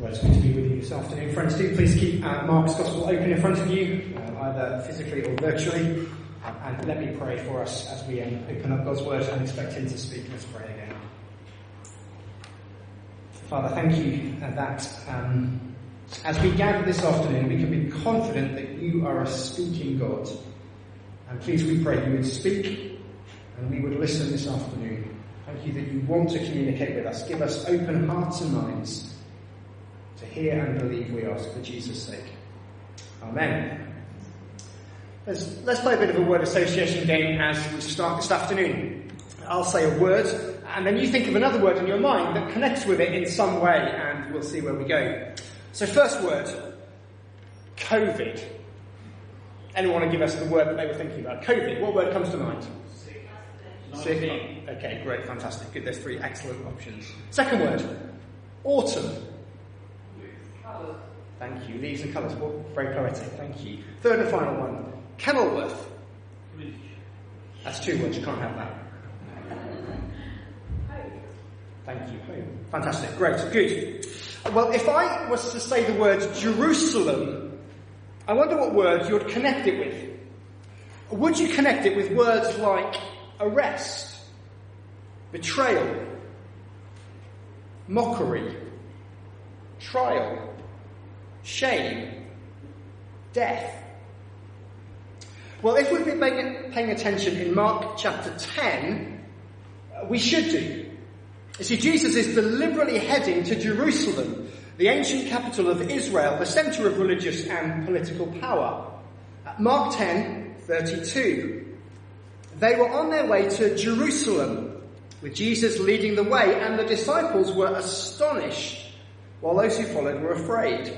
Well, good to be with you this afternoon. Friends, do please keep uh, Mark's Gospel open in front of you, uh, either physically or virtually. Um, and let me pray for us as we um, open up God's Word and expect Him to speak. Let's pray again. Father, thank you uh, that um, as we gather this afternoon, we can be confident that you are a speaking God. And please, we pray you would speak and we would listen this afternoon. Thank you that you want to communicate with us. Give us open hearts and minds to hear and believe, we ask for Jesus' sake. Amen. Let's, let's play a bit of a word association game as we start this afternoon. I'll say a word, and then you think of another word in your mind that connects with it in some way, and we'll see where we go. So, first word COVID. Anyone want to give us the word that they were thinking about? COVID. What word comes to mind? Sick. Okay, great, fantastic. Good, there's three excellent options. Second word autumn. Thank you. Leaves and colours. Very poetic. Thank you. Third and final one. Kenilworth. That's two words. You can't have that. Thank you. Fantastic. Great. Good. Well, if I was to say the word Jerusalem, I wonder what word you would connect it with. Would you connect it with words like arrest, betrayal, mockery, trial, shame, death. Well, if we've been paying attention in Mark chapter 10, uh, we should do. You see, Jesus is deliberately heading to Jerusalem, the ancient capital of Israel, the centre of religious and political power. Uh, Mark 10, 32. They were on their way to Jerusalem, with Jesus leading the way, and the disciples were astonished, while those who followed were afraid.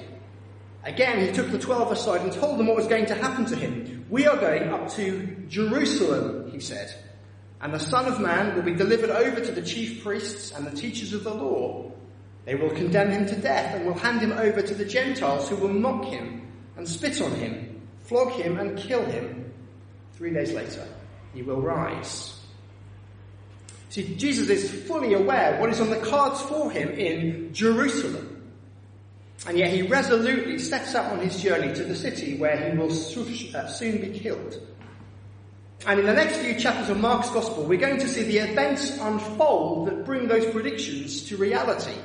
Again, he took the twelve aside and told them what was going to happen to him. We are going up to Jerusalem, he said, and the Son of Man will be delivered over to the chief priests and the teachers of the law. They will condemn him to death and will hand him over to the Gentiles who will mock him and spit on him, flog him and kill him. Three days later, he will rise. See, Jesus is fully aware what is on the cards for him in Jerusalem. And yet he resolutely sets out on his journey to the city where he will uh, soon be killed. And in the next few chapters of Mark's Gospel, we're going to see the events unfold that bring those predictions to reality.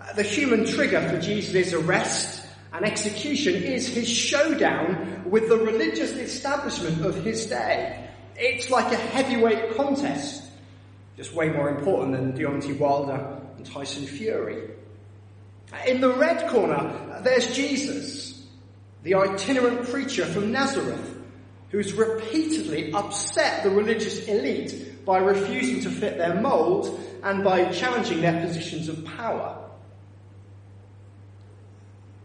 Uh, the human trigger for Jesus' arrest and execution is his showdown with the religious establishment of his day. It's like a heavyweight contest, just way more important than Deontay Wilder and Tyson Fury. In the red corner, there's Jesus, the itinerant preacher from Nazareth, who's repeatedly upset the religious elite by refusing to fit their mould and by challenging their positions of power.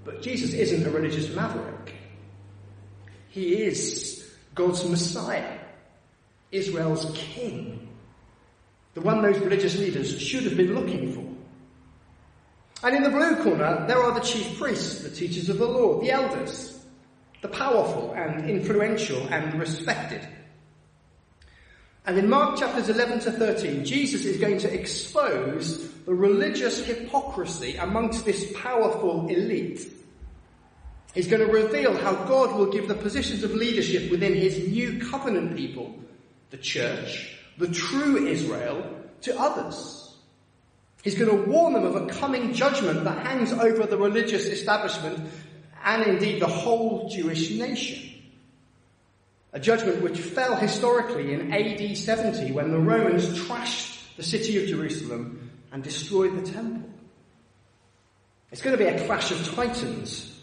But Jesus isn't a religious maverick. He is God's Messiah, Israel's King, the one those religious leaders should have been looking for. And in the blue corner, there are the chief priests, the teachers of the law, the elders, the powerful and influential and respected. And in Mark chapters 11 to 13, Jesus is going to expose the religious hypocrisy amongst this powerful elite. He's going to reveal how God will give the positions of leadership within his new covenant people, the church, the true Israel, to others. He's going to warn them of a coming judgment that hangs over the religious establishment and indeed the whole Jewish nation. A judgment which fell historically in AD 70 when the Romans trashed the city of Jerusalem and destroyed the temple. It's going to be a clash of titans.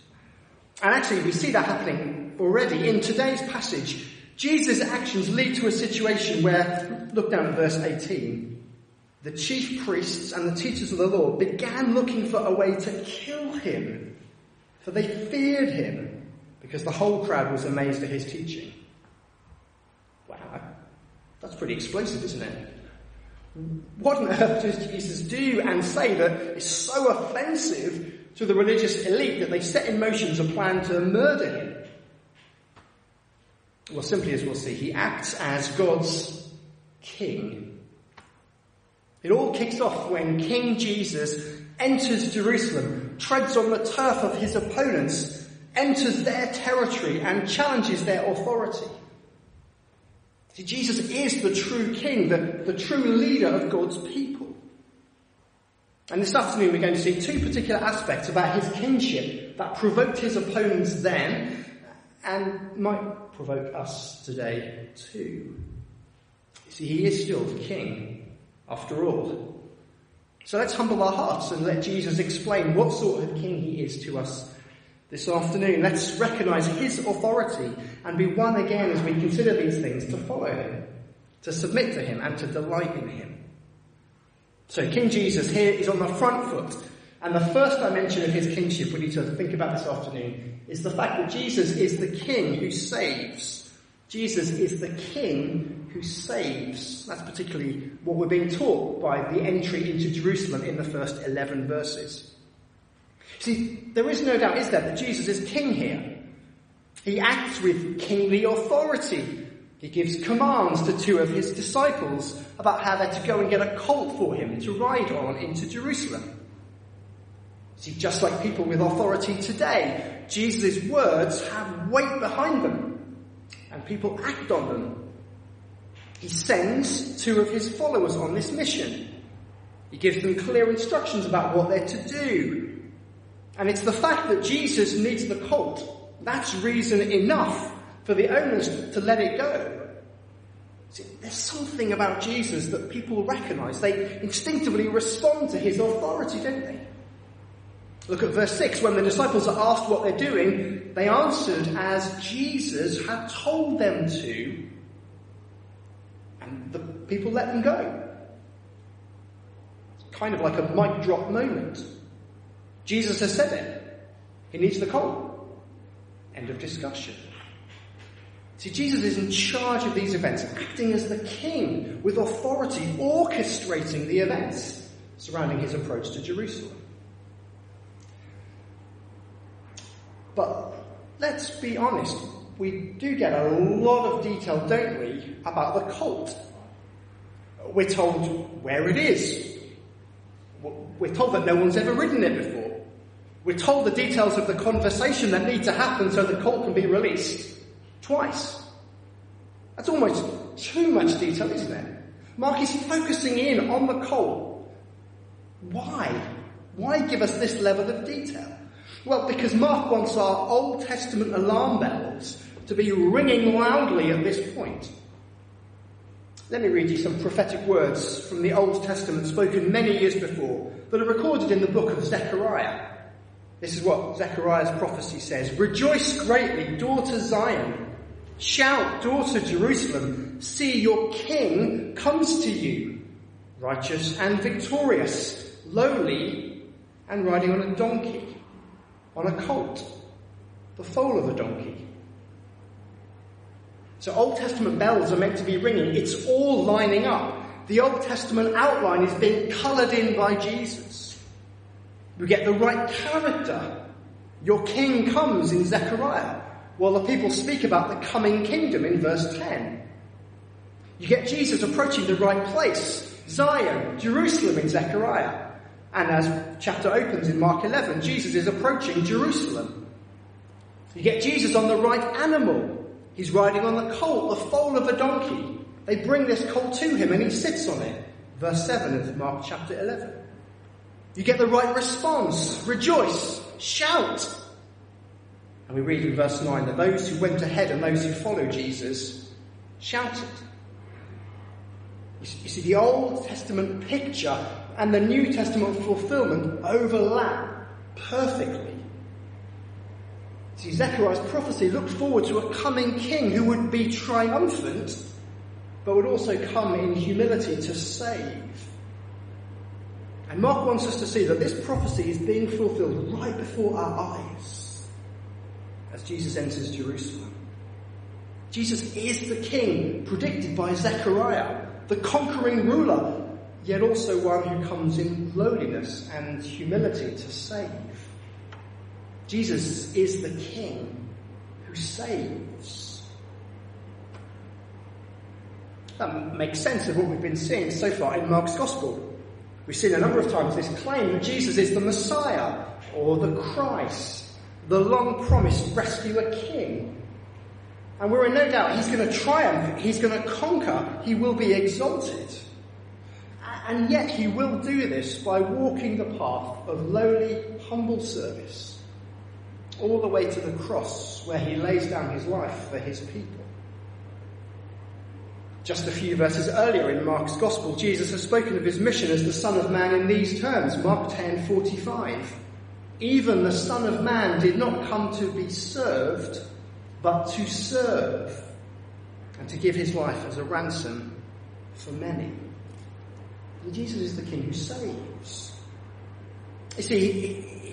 And actually we see that happening already in today's passage. Jesus' actions lead to a situation where, look down at verse 18, the chief priests and the teachers of the law began looking for a way to kill him, for they feared him because the whole crowd was amazed at his teaching. Wow, that's pretty explosive, isn't it? What on earth does Jesus do and say that is so offensive to the religious elite that they set in motion a plan to murder him? Well, simply as we'll see, he acts as God's king It all kicks off when King Jesus enters Jerusalem, treads on the turf of his opponents, enters their territory and challenges their authority. See, Jesus is the true king, the, the true leader of God's people. And this afternoon we're going to see two particular aspects about his kingship that provoked his opponents then and might provoke us today too. You see, he is still the king after all. So let's humble our hearts and let Jesus explain what sort of king he is to us this afternoon. Let's recognize his authority and be one again as we consider these things to follow him, to submit to him and to delight in him. So King Jesus here is on the front foot and the first dimension of his kingship we need to think about this afternoon is the fact that Jesus is the king who saves. Jesus is the king who saves. That's particularly what we're being taught by the entry into Jerusalem in the first 11 verses. See, there is no doubt, is there, that Jesus is king here. He acts with kingly authority. He gives commands to two of his disciples about how they're to go and get a colt for him to ride on into Jerusalem. See, just like people with authority today, Jesus' words have weight behind them, and people act on them. He sends two of his followers on this mission. He gives them clear instructions about what they're to do, and it's the fact that Jesus needs the colt. That's reason enough for the owners to let it go. See, there's something about Jesus that people recognize. They instinctively respond to his authority, don't they? Look at verse 6. When the disciples are asked what they're doing, they answered as Jesus had told them to, the people let them go. It's kind of like a mic drop moment. Jesus has said it. He needs the colt. End of discussion. See, Jesus is in charge of these events, acting as the king with authority, orchestrating the events surrounding his approach to Jerusalem. But let's be honest, we do get a lot of detail, don't we, about the colt. We're told where it is. We're told that no one's ever ridden it before. We're told the details of the conversation that need to happen so the colt can be released. Twice. That's almost too much detail, isn't it? Mark is focusing in on the colt. Why? Why give us this level of detail? Well, because Mark wants our Old Testament alarm bells to be ringing loudly at this point. Let me read you some prophetic words from the Old Testament spoken many years before that are recorded in the book of Zechariah. This is what Zechariah's prophecy says. Rejoice greatly, daughter Zion. Shout, daughter Jerusalem. See, your king comes to you, righteous and victorious, lowly and riding on a donkey, on a colt, the foal of a donkey. So Old Testament bells are meant to be ringing. It's all lining up. The Old Testament outline is being coloured in by Jesus. We get the right character. Your king comes in Zechariah, while the people speak about the coming kingdom in verse 10. You get Jesus approaching the right place, Zion, Jerusalem in Zechariah. And as chapter opens in Mark 11, Jesus is approaching Jerusalem. You get Jesus on the right animal. He's riding on the colt, the foal of a donkey. They bring this colt to him and he sits on it. Verse 7 of Mark chapter 11. You get the right response. Rejoice. Shout. And we read in verse 9 that those who went ahead and those who followed Jesus shouted. You see, the Old Testament picture and the New Testament fulfillment overlap perfectly. See, Zechariah's prophecy looked forward to a coming king who would be triumphant, but would also come in humility to save. And Mark wants us to see that this prophecy is being fulfilled right before our eyes as Jesus enters Jerusalem. Jesus is the king predicted by Zechariah, the conquering ruler, yet also one who comes in lowliness and humility to save. Jesus is the king who saves. That makes sense of what we've been seeing so far in Mark's gospel. We've seen a number of times this claim that Jesus is the Messiah or the Christ, the long promised rescuer king. And we're in no doubt he's going to triumph, he's going to conquer, he will be exalted. And yet he will do this by walking the path of lowly, humble service, all the way to the cross where he lays down his life for his people. Just a few verses earlier in Mark's Gospel, Jesus has spoken of his mission as the Son of Man in these terms, Mark 10:45. Even the Son of Man did not come to be served, but to serve, and to give his life as a ransom for many. And Jesus is the King who saves. You see, he,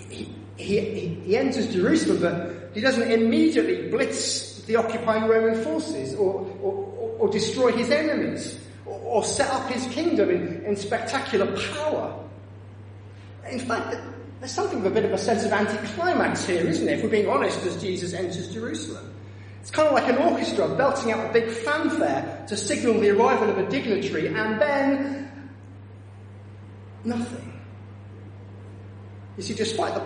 he, he, he enters Jerusalem, but he doesn't immediately blitz the occupying Roman forces or, or, or destroy his enemies or, or set up his kingdom in, in spectacular power. In fact, there's something of a bit of a sense of anticlimax here, isn't it? If we're being honest, as Jesus enters Jerusalem. It's kind of like an orchestra belting out a big fanfare to signal the arrival of a dignitary, and then nothing. You see, despite the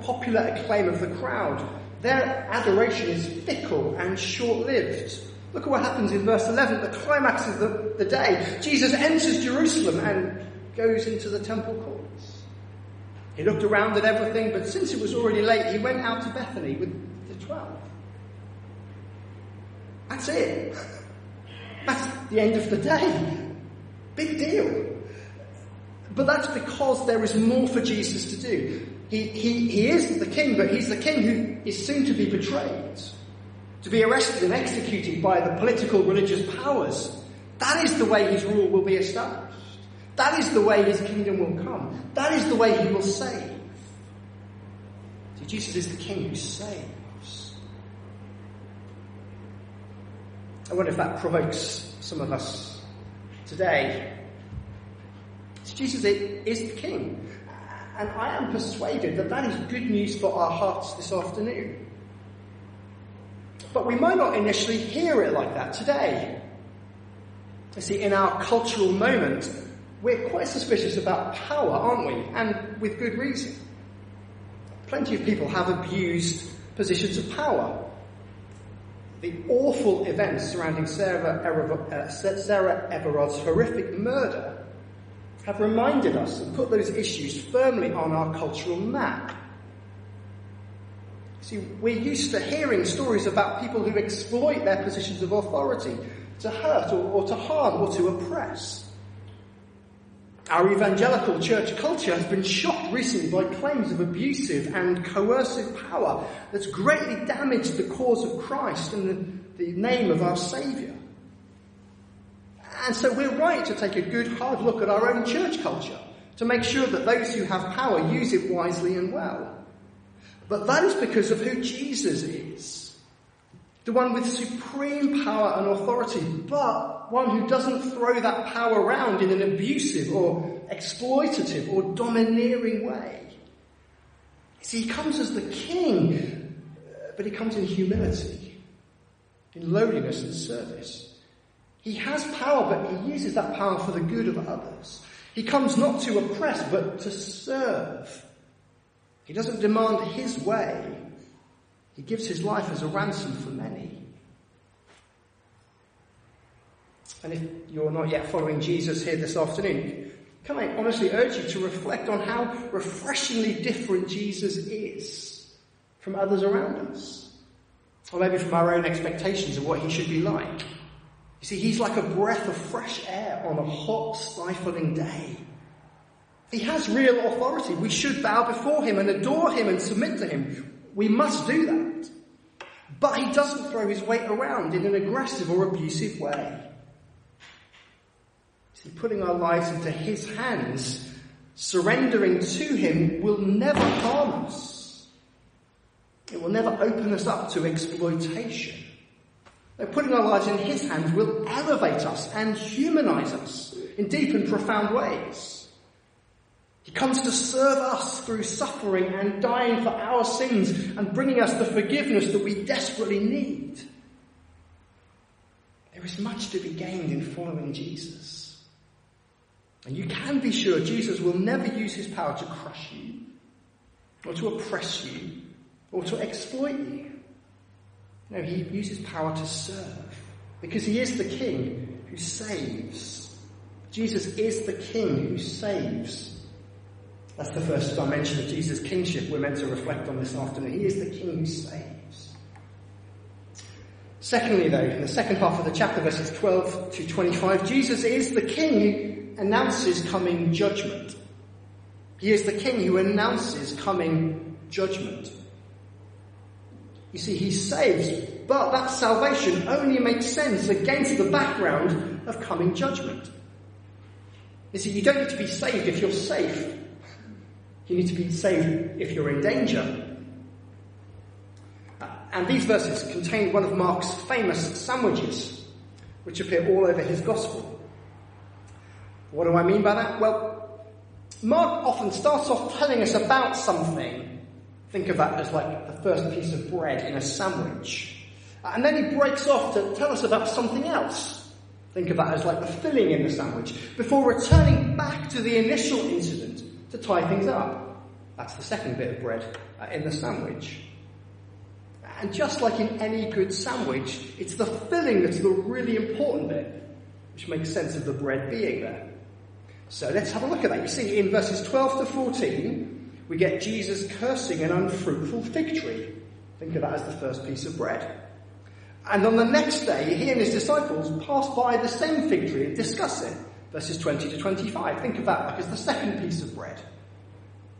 popular acclaim of the crowd, their adoration is fickle and short-lived. Look at what happens in verse 11, the climax of the, the day. Jesus enters Jerusalem and goes into the temple courts. He looked around at everything, but since it was already late, he went out to Bethany with the twelve. That's it. That's the end of the day. Big deal. But that's because there is more for Jesus to do. He, he, he is the king, but he's the king who is soon to be betrayed to be arrested and executed by the political religious powers. That is the way his rule will be established. That is the way his kingdom will come. That is the way he will save. See, Jesus is the king who saves. I wonder if that provokes some of us today. Jesus is the king. And I am persuaded that that is good news for our hearts this afternoon. But we might not initially hear it like that today. You see, in our cultural moment, we're quite suspicious about power, aren't we? And with good reason. Plenty of people have abused positions of power. The awful events surrounding Sarah, uh, Sarah Everard's horrific murder have reminded us and put those issues firmly on our cultural map. See, we're used to hearing stories about people who exploit their positions of authority to hurt or, or to harm or to oppress. Our evangelical church culture has been shocked recently by claims of abusive and coercive power that's greatly damaged the cause of Christ and the, the name of our Saviour. And so we're right to take a good hard look at our own church culture to make sure that those who have power use it wisely and well. But that is because of who Jesus is. The one with supreme power and authority, but one who doesn't throw that power around in an abusive or exploitative or domineering way. See, he comes as the king, but he comes in humility, in lowliness and service. He has power, but he uses that power for the good of others. He comes not to oppress, but to serve. He doesn't demand his way. He gives his life as a ransom for many. And if you're not yet following Jesus here this afternoon, can I honestly urge you to reflect on how refreshingly different Jesus is from others around us? Or maybe from our own expectations of what he should be like. You see, he's like a breath of fresh air on a hot, stifling day. He has real authority. We should bow before him and adore him and submit to him. We must do that. But he doesn't throw his weight around in an aggressive or abusive way. See, putting our lives into his hands, surrendering to him will never harm us. It will never open us up to exploitation. No, putting our lives in his hands will elevate us and humanize us in deep and profound ways. He comes to serve us through suffering and dying for our sins and bringing us the forgiveness that we desperately need. There is much to be gained in following Jesus. And you can be sure Jesus will never use his power to crush you, or to oppress you, or to exploit you. No, he uses power to serve, because he is the king who saves. Jesus is the king who saves. That's the first dimension of Jesus' kingship we're meant to reflect on this afternoon. He is the king who saves. Secondly, though, in the second half of the chapter, verses 12 to 25, Jesus is the king who announces coming judgment. He is the king who announces coming judgment. You see, he saves, but that salvation only makes sense against the background of coming judgment. You see, you don't need to be saved if you're safe. You need to be saved if you're in danger. And these verses contain one of Mark's famous sandwiches, which appear all over his gospel. What do I mean by that? Well, Mark often starts off telling us about something. Think of that as like the first piece of bread in a sandwich. And then he breaks off to tell us about something else. Think of that as like the filling in the sandwich, before returning back to the initial incident to tie things up. That's the second bit of bread uh, in the sandwich. And just like in any good sandwich, it's the filling that's the really important bit, which makes sense of the bread being there. So let's have a look at that. You see, in verses 12 to 14, we get Jesus cursing an unfruitful fig tree. Think of that as the first piece of bread. And on the next day, he and his disciples pass by the same fig tree and discuss it. Verses 20 to 25. Think of that like as the second piece of bread.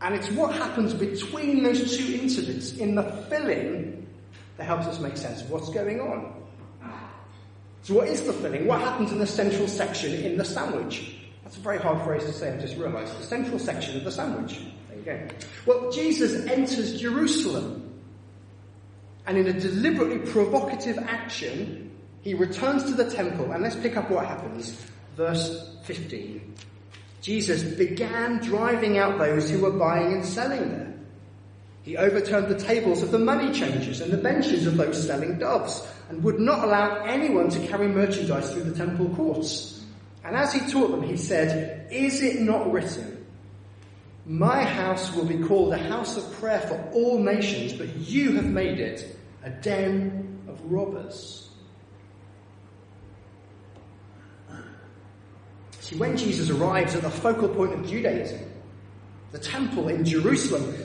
And it's what happens between those two incidents in the filling that helps us make sense of what's going on. So what is the filling? What happens in the central section in the sandwich? That's a very hard phrase to say, I just realised. The central section of the sandwich. Well, Jesus enters Jerusalem. And in a deliberately provocative action, he returns to the temple. And let's pick up what happens. Verse 15. Jesus began driving out those who were buying and selling there. He overturned the tables of the money changers and the benches of those selling doves, and would not allow anyone to carry merchandise through the temple courts. And as he taught them, he said, Is it not written, My house will be called a house of prayer for all nations, but you have made it a den of robbers? See, when Jesus arrives at the focal point of Judaism, the temple in Jerusalem,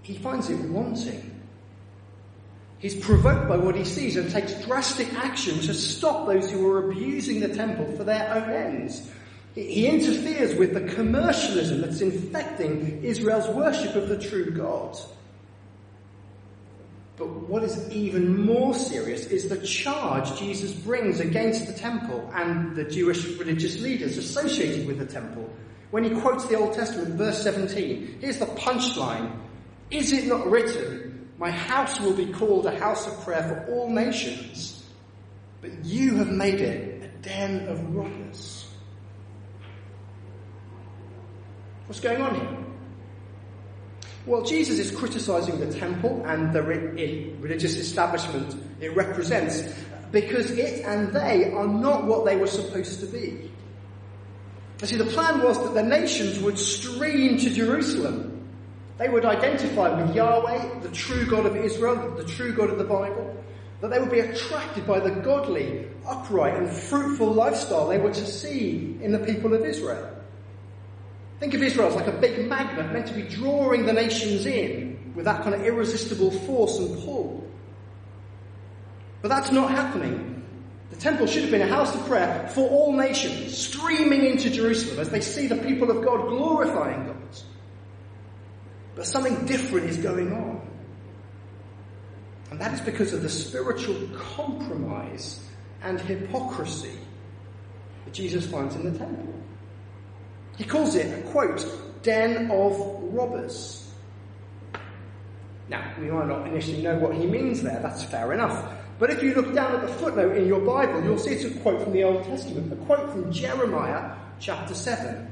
he finds it wanting. He's provoked by what he sees and takes drastic action to stop those who are abusing the temple for their own ends. He interferes with the commercialism that's infecting Israel's worship of the true God. But what is even more serious is the charge Jesus brings against the temple and the Jewish religious leaders associated with the temple. When he quotes the Old Testament, verse 17, here's the punchline is it not written, My house will be called a house of prayer for all nations, but you have made it a den of robbers? What's going on here? Well, Jesus is criticizing the temple and the religious establishment it represents because it and they are not what they were supposed to be. You see, the plan was that the nations would stream to Jerusalem they would identify with Yahweh, the true God of Israel, the true God of the Bible, that they would be attracted by the godly, upright, and fruitful lifestyle they were to see in the people of Israel. Think of Israel as like a big magnet meant to be drawing the nations in with that kind of irresistible force and pull. But that's not happening. The temple should have been a house of prayer for all nations, streaming into Jerusalem as they see the people of God glorifying God. But something different is going on. And that is because of the spiritual compromise and hypocrisy that Jesus finds in the temple. He calls it a quote, den of robbers. Now, we might not initially know what he means there, that's fair enough. But if you look down at the footnote in your Bible, you'll see it's a quote from the Old Testament, a quote from Jeremiah chapter 7.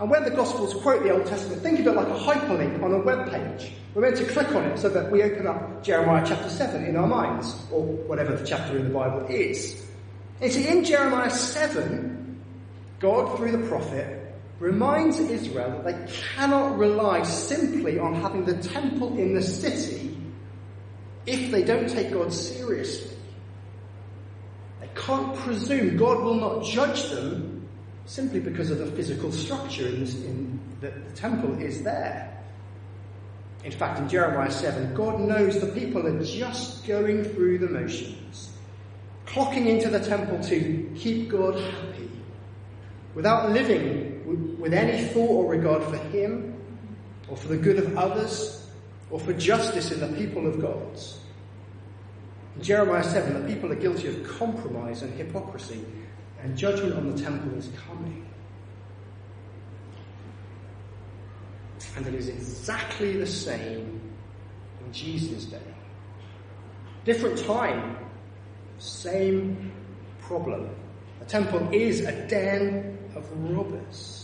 And when the Gospels quote the Old Testament, think of it like a hyperlink on a web page. We're meant to click on it so that we open up Jeremiah chapter 7 in our minds, or whatever the chapter in the Bible is. And see, in Jeremiah 7, God, through the prophet, reminds Israel that they cannot rely simply on having the temple in the city if they don't take God seriously. They can't presume God will not judge them simply because of the physical structure in, this, in the, the temple is there. In fact, in Jeremiah 7, God knows the people are just going through the motions, clocking into the temple to keep God happy, without living with any thought or regard for Him, or for the good of others, or for justice in the people of God. In Jeremiah 7, the people are guilty of compromise and hypocrisy, and judgment on the temple is coming. And it is exactly the same in Jesus' day. Different time, same problem. The temple is a den of robbers.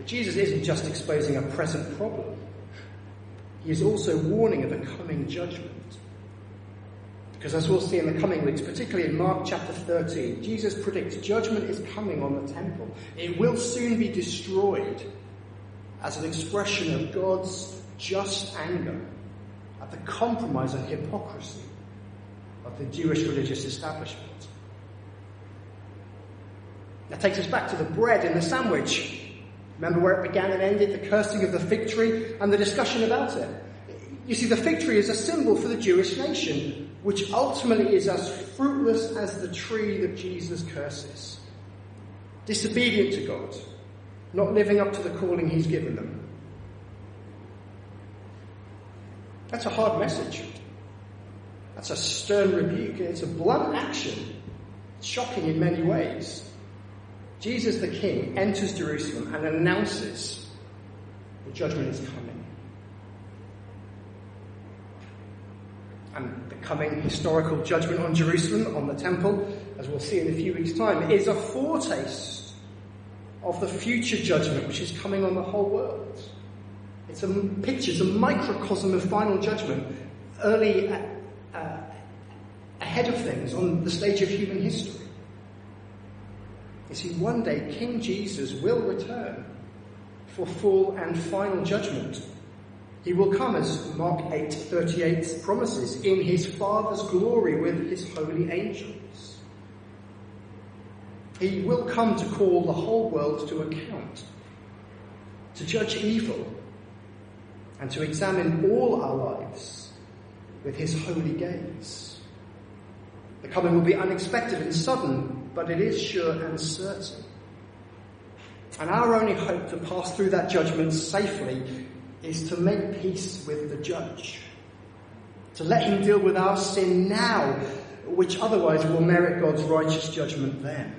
But Jesus isn't just exposing a present problem. He is also warning of a coming judgment. Because as we'll see in the coming weeks, particularly in Mark chapter 13, Jesus predicts judgment is coming on the temple. It will soon be destroyed as an expression of God's just anger at the compromise and hypocrisy of the Jewish religious establishment. That takes us back to the bread in the sandwich. Remember where it began and ended, the cursing of the fig tree and the discussion about it. You see, the fig tree is a symbol for the Jewish nation, which ultimately is as fruitless as the tree that Jesus curses. Disobedient to God, not living up to the calling he's given them. That's a hard message. That's a stern rebuke. It's a blunt action. It's shocking in many ways. Jesus the King enters Jerusalem and announces the judgment is coming. and the coming historical judgment on Jerusalem, on the temple, as we'll see in a few weeks' time, is a foretaste of the future judgment which is coming on the whole world. It's a picture, it's a microcosm of final judgment, early uh, uh, ahead of things on the stage of human history. You see, one day King Jesus will return for full and final judgment he will come, as Mark 8:38 promises, in his Father's glory with his holy angels. He will come to call the whole world to account, to judge evil, and to examine all our lives with his holy gaze. The coming will be unexpected and sudden, but it is sure and certain. And our only hope to pass through that judgment safely is to make peace with the judge, to let him deal with our sin now, which otherwise will merit God's righteous judgment then.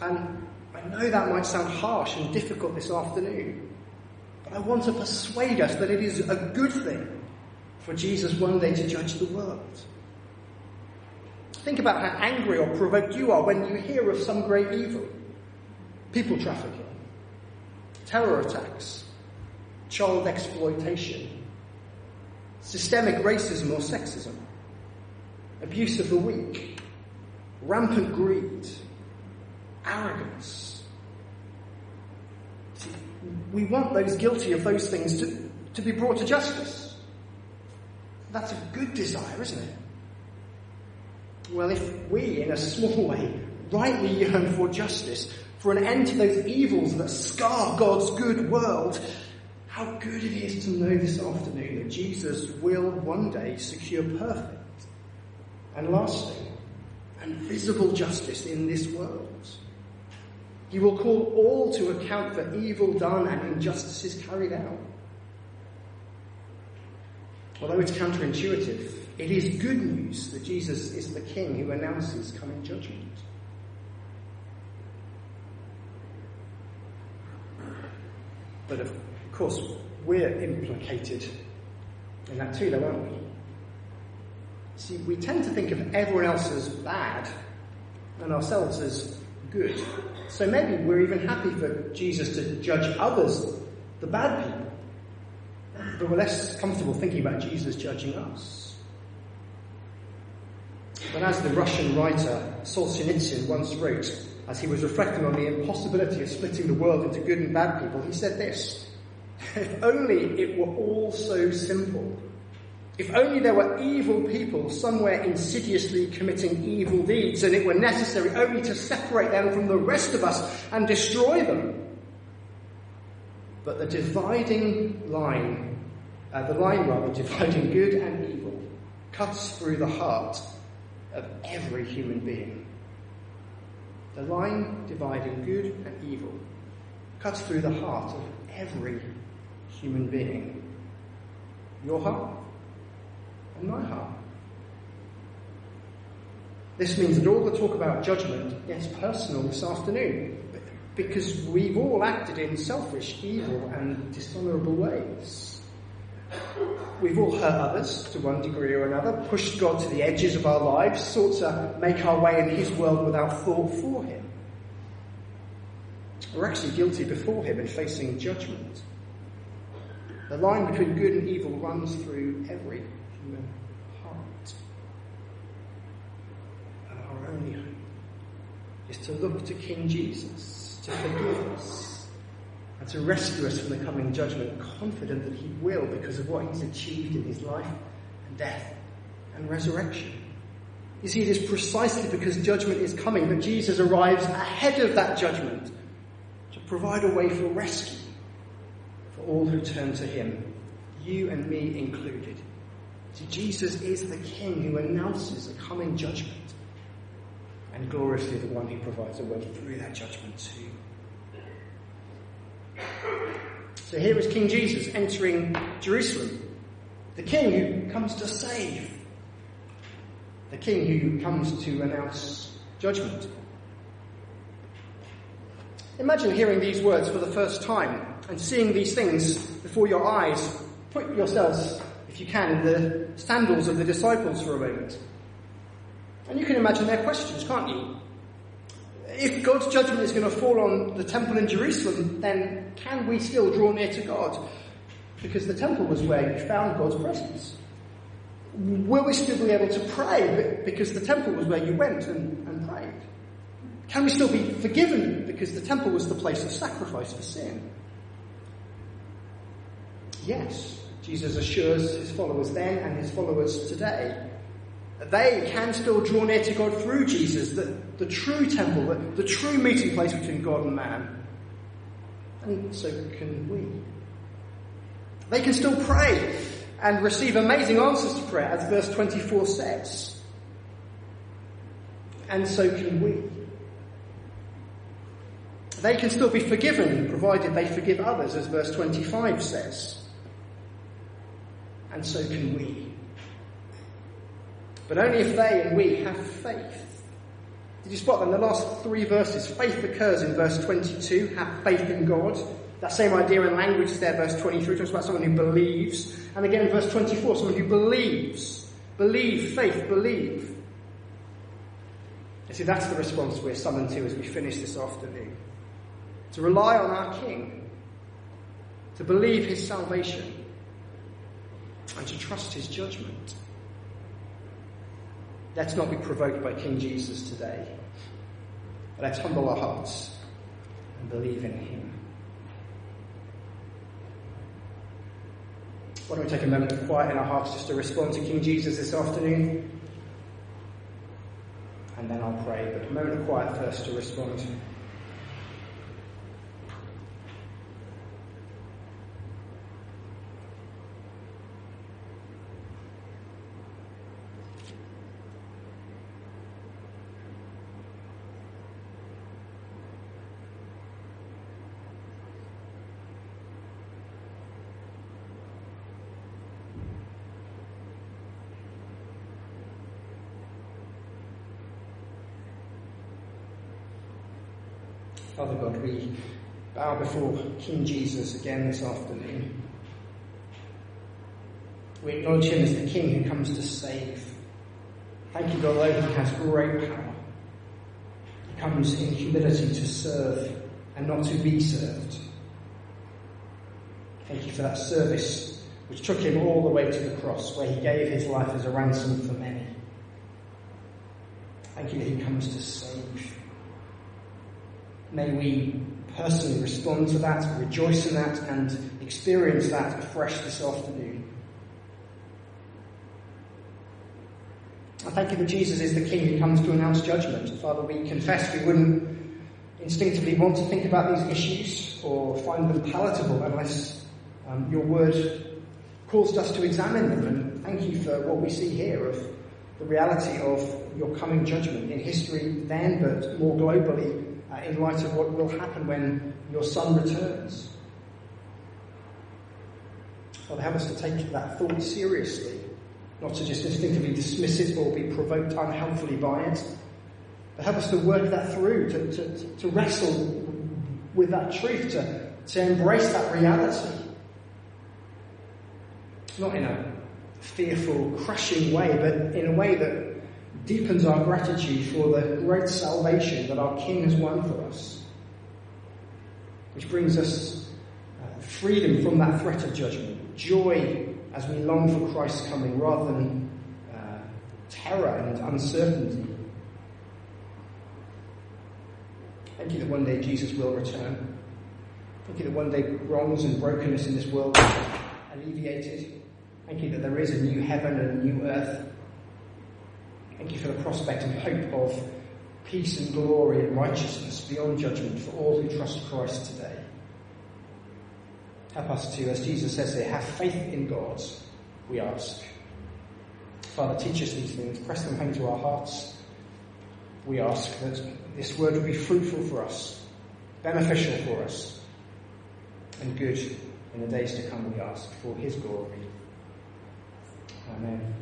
And I know that might sound harsh and difficult this afternoon, but I want to persuade us that it is a good thing for Jesus one day to judge the world. Think about how angry or provoked you are when you hear of some great evil. People trafficking terror attacks, child exploitation, systemic racism or sexism, abuse of the weak, rampant greed, arrogance. We want those guilty of those things to, to be brought to justice. That's a good desire, isn't it? Well, if we, in a small way, rightly yearn for justice, for an end to those evils that scar God's good world, how good it is to know this afternoon that Jesus will one day secure perfect and lasting and visible justice in this world. He will call all to account for evil done and injustices carried out. Although it's counterintuitive, it is good news that Jesus is the King who announces coming judgment. But of course, we're implicated in that too, though, aren't we? See, we tend to think of everyone else as bad and ourselves as good. So maybe we're even happy for Jesus to judge others, the bad people. But we're less comfortable thinking about Jesus judging us. But as the Russian writer Solzhenitsyn once wrote, as he was reflecting on the impossibility of splitting the world into good and bad people, he said this If only it were all so simple. If only there were evil people somewhere insidiously committing evil deeds and it were necessary only to separate them from the rest of us and destroy them. But the dividing line, uh, the line rather, dividing good and evil, cuts through the heart of every human being. The line dividing good and evil cuts through the heart of every human being. Your heart and my heart. This means that all the talk about judgment gets personal this afternoon because we've all acted in selfish, evil, and dishonourable ways. We've all hurt others to one degree or another, pushed God to the edges of our lives, sought to make our way in His world without thought for Him. We're actually guilty before Him and facing judgment. The line between good and evil runs through every human heart. And our only hope is to look to King Jesus to forgive us and to rescue us from the coming judgment, confident that He will because of what He's achieved in His life and death and resurrection. You see, it is precisely because judgment is coming that Jesus arrives ahead of that judgment to provide a way for rescue for all who turn to Him, you and me included. See, Jesus is the King who announces the coming judgment. And gloriously the one who provides a way through that judgment too. So here is King Jesus entering Jerusalem. The King who comes to save. The King who comes to announce judgment. Imagine hearing these words for the first time and seeing these things before your eyes. Put yourselves if you can, in the sandals of the disciples for a moment. And you can imagine their questions, can't you? If God's judgment is going to fall on the temple in Jerusalem, then can we still draw near to God? Because the temple was where you found God's presence. Will we still be able to pray because the temple was where you went and, and prayed? Can we still be forgiven because the temple was the place of sacrifice for sin? Yes. Jesus assures his followers then and his followers today they can still draw near to God through Jesus, the, the true temple, the, the true meeting place between God and man. And so can we. They can still pray and receive amazing answers to prayer, as verse 24 says. And so can we. They can still be forgiven, provided they forgive others, as verse 25 says and so can we. But only if they and we have faith. Did you spot that in the last three verses? Faith occurs in verse 22, have faith in God. That same idea in language is there, verse 23, talks about someone who believes. And again, verse 24, someone who believes. Believe, faith, believe. You see, that's the response we're summoned to as we finish this afternoon. To rely on our King. To believe his salvation and to trust his judgment. Let's not be provoked by King Jesus today. Let's humble our hearts and believe in him. Why don't we take a moment of quiet in our hearts just to respond to King Jesus this afternoon? And then I'll pray, but a moment of quiet first to respond. Father God, we bow before King Jesus again this afternoon. We acknowledge him as the King who comes to save. Thank you, God, that he has great power. He comes in humility to serve and not to be served. Thank you for that service which took him all the way to the cross where he gave his life as a ransom for many. Thank you that He comes to save. May we personally respond to that, rejoice in that, and experience that afresh this afternoon. I thank you that Jesus is the King who comes to announce judgment. Father, we confess we wouldn't instinctively want to think about these issues or find them palatable unless um, your word caused us to examine them. And thank you for what we see here of the reality of your coming judgment in history then, but more globally uh, in light of what will happen when your Son returns. Father, help us to take that thought seriously, not to just instinctively dismiss it or be provoked unhelpfully by it, but help us to work that through, to, to, to wrestle with that truth, to, to embrace that reality. Not in a fearful, crushing way, but in a way that deepens our gratitude for the great salvation that our King has won for us, which brings us uh, freedom from that threat of judgment, joy as we long for Christ's coming rather than uh, terror and uncertainty. Thank you that one day Jesus will return. Thank you that one day wrongs and brokenness in this world are alleviated. Thank you that there is a new heaven and a new earth. Thank you for the prospect and hope of peace and glory and righteousness beyond judgment for all who trust Christ today. Help us to, as Jesus says here, have faith in God, we ask. Father, teach us these things, press them home to our hearts. We ask that this word would be fruitful for us, beneficial for us, and good in the days to come, we ask, for his glory. Amen.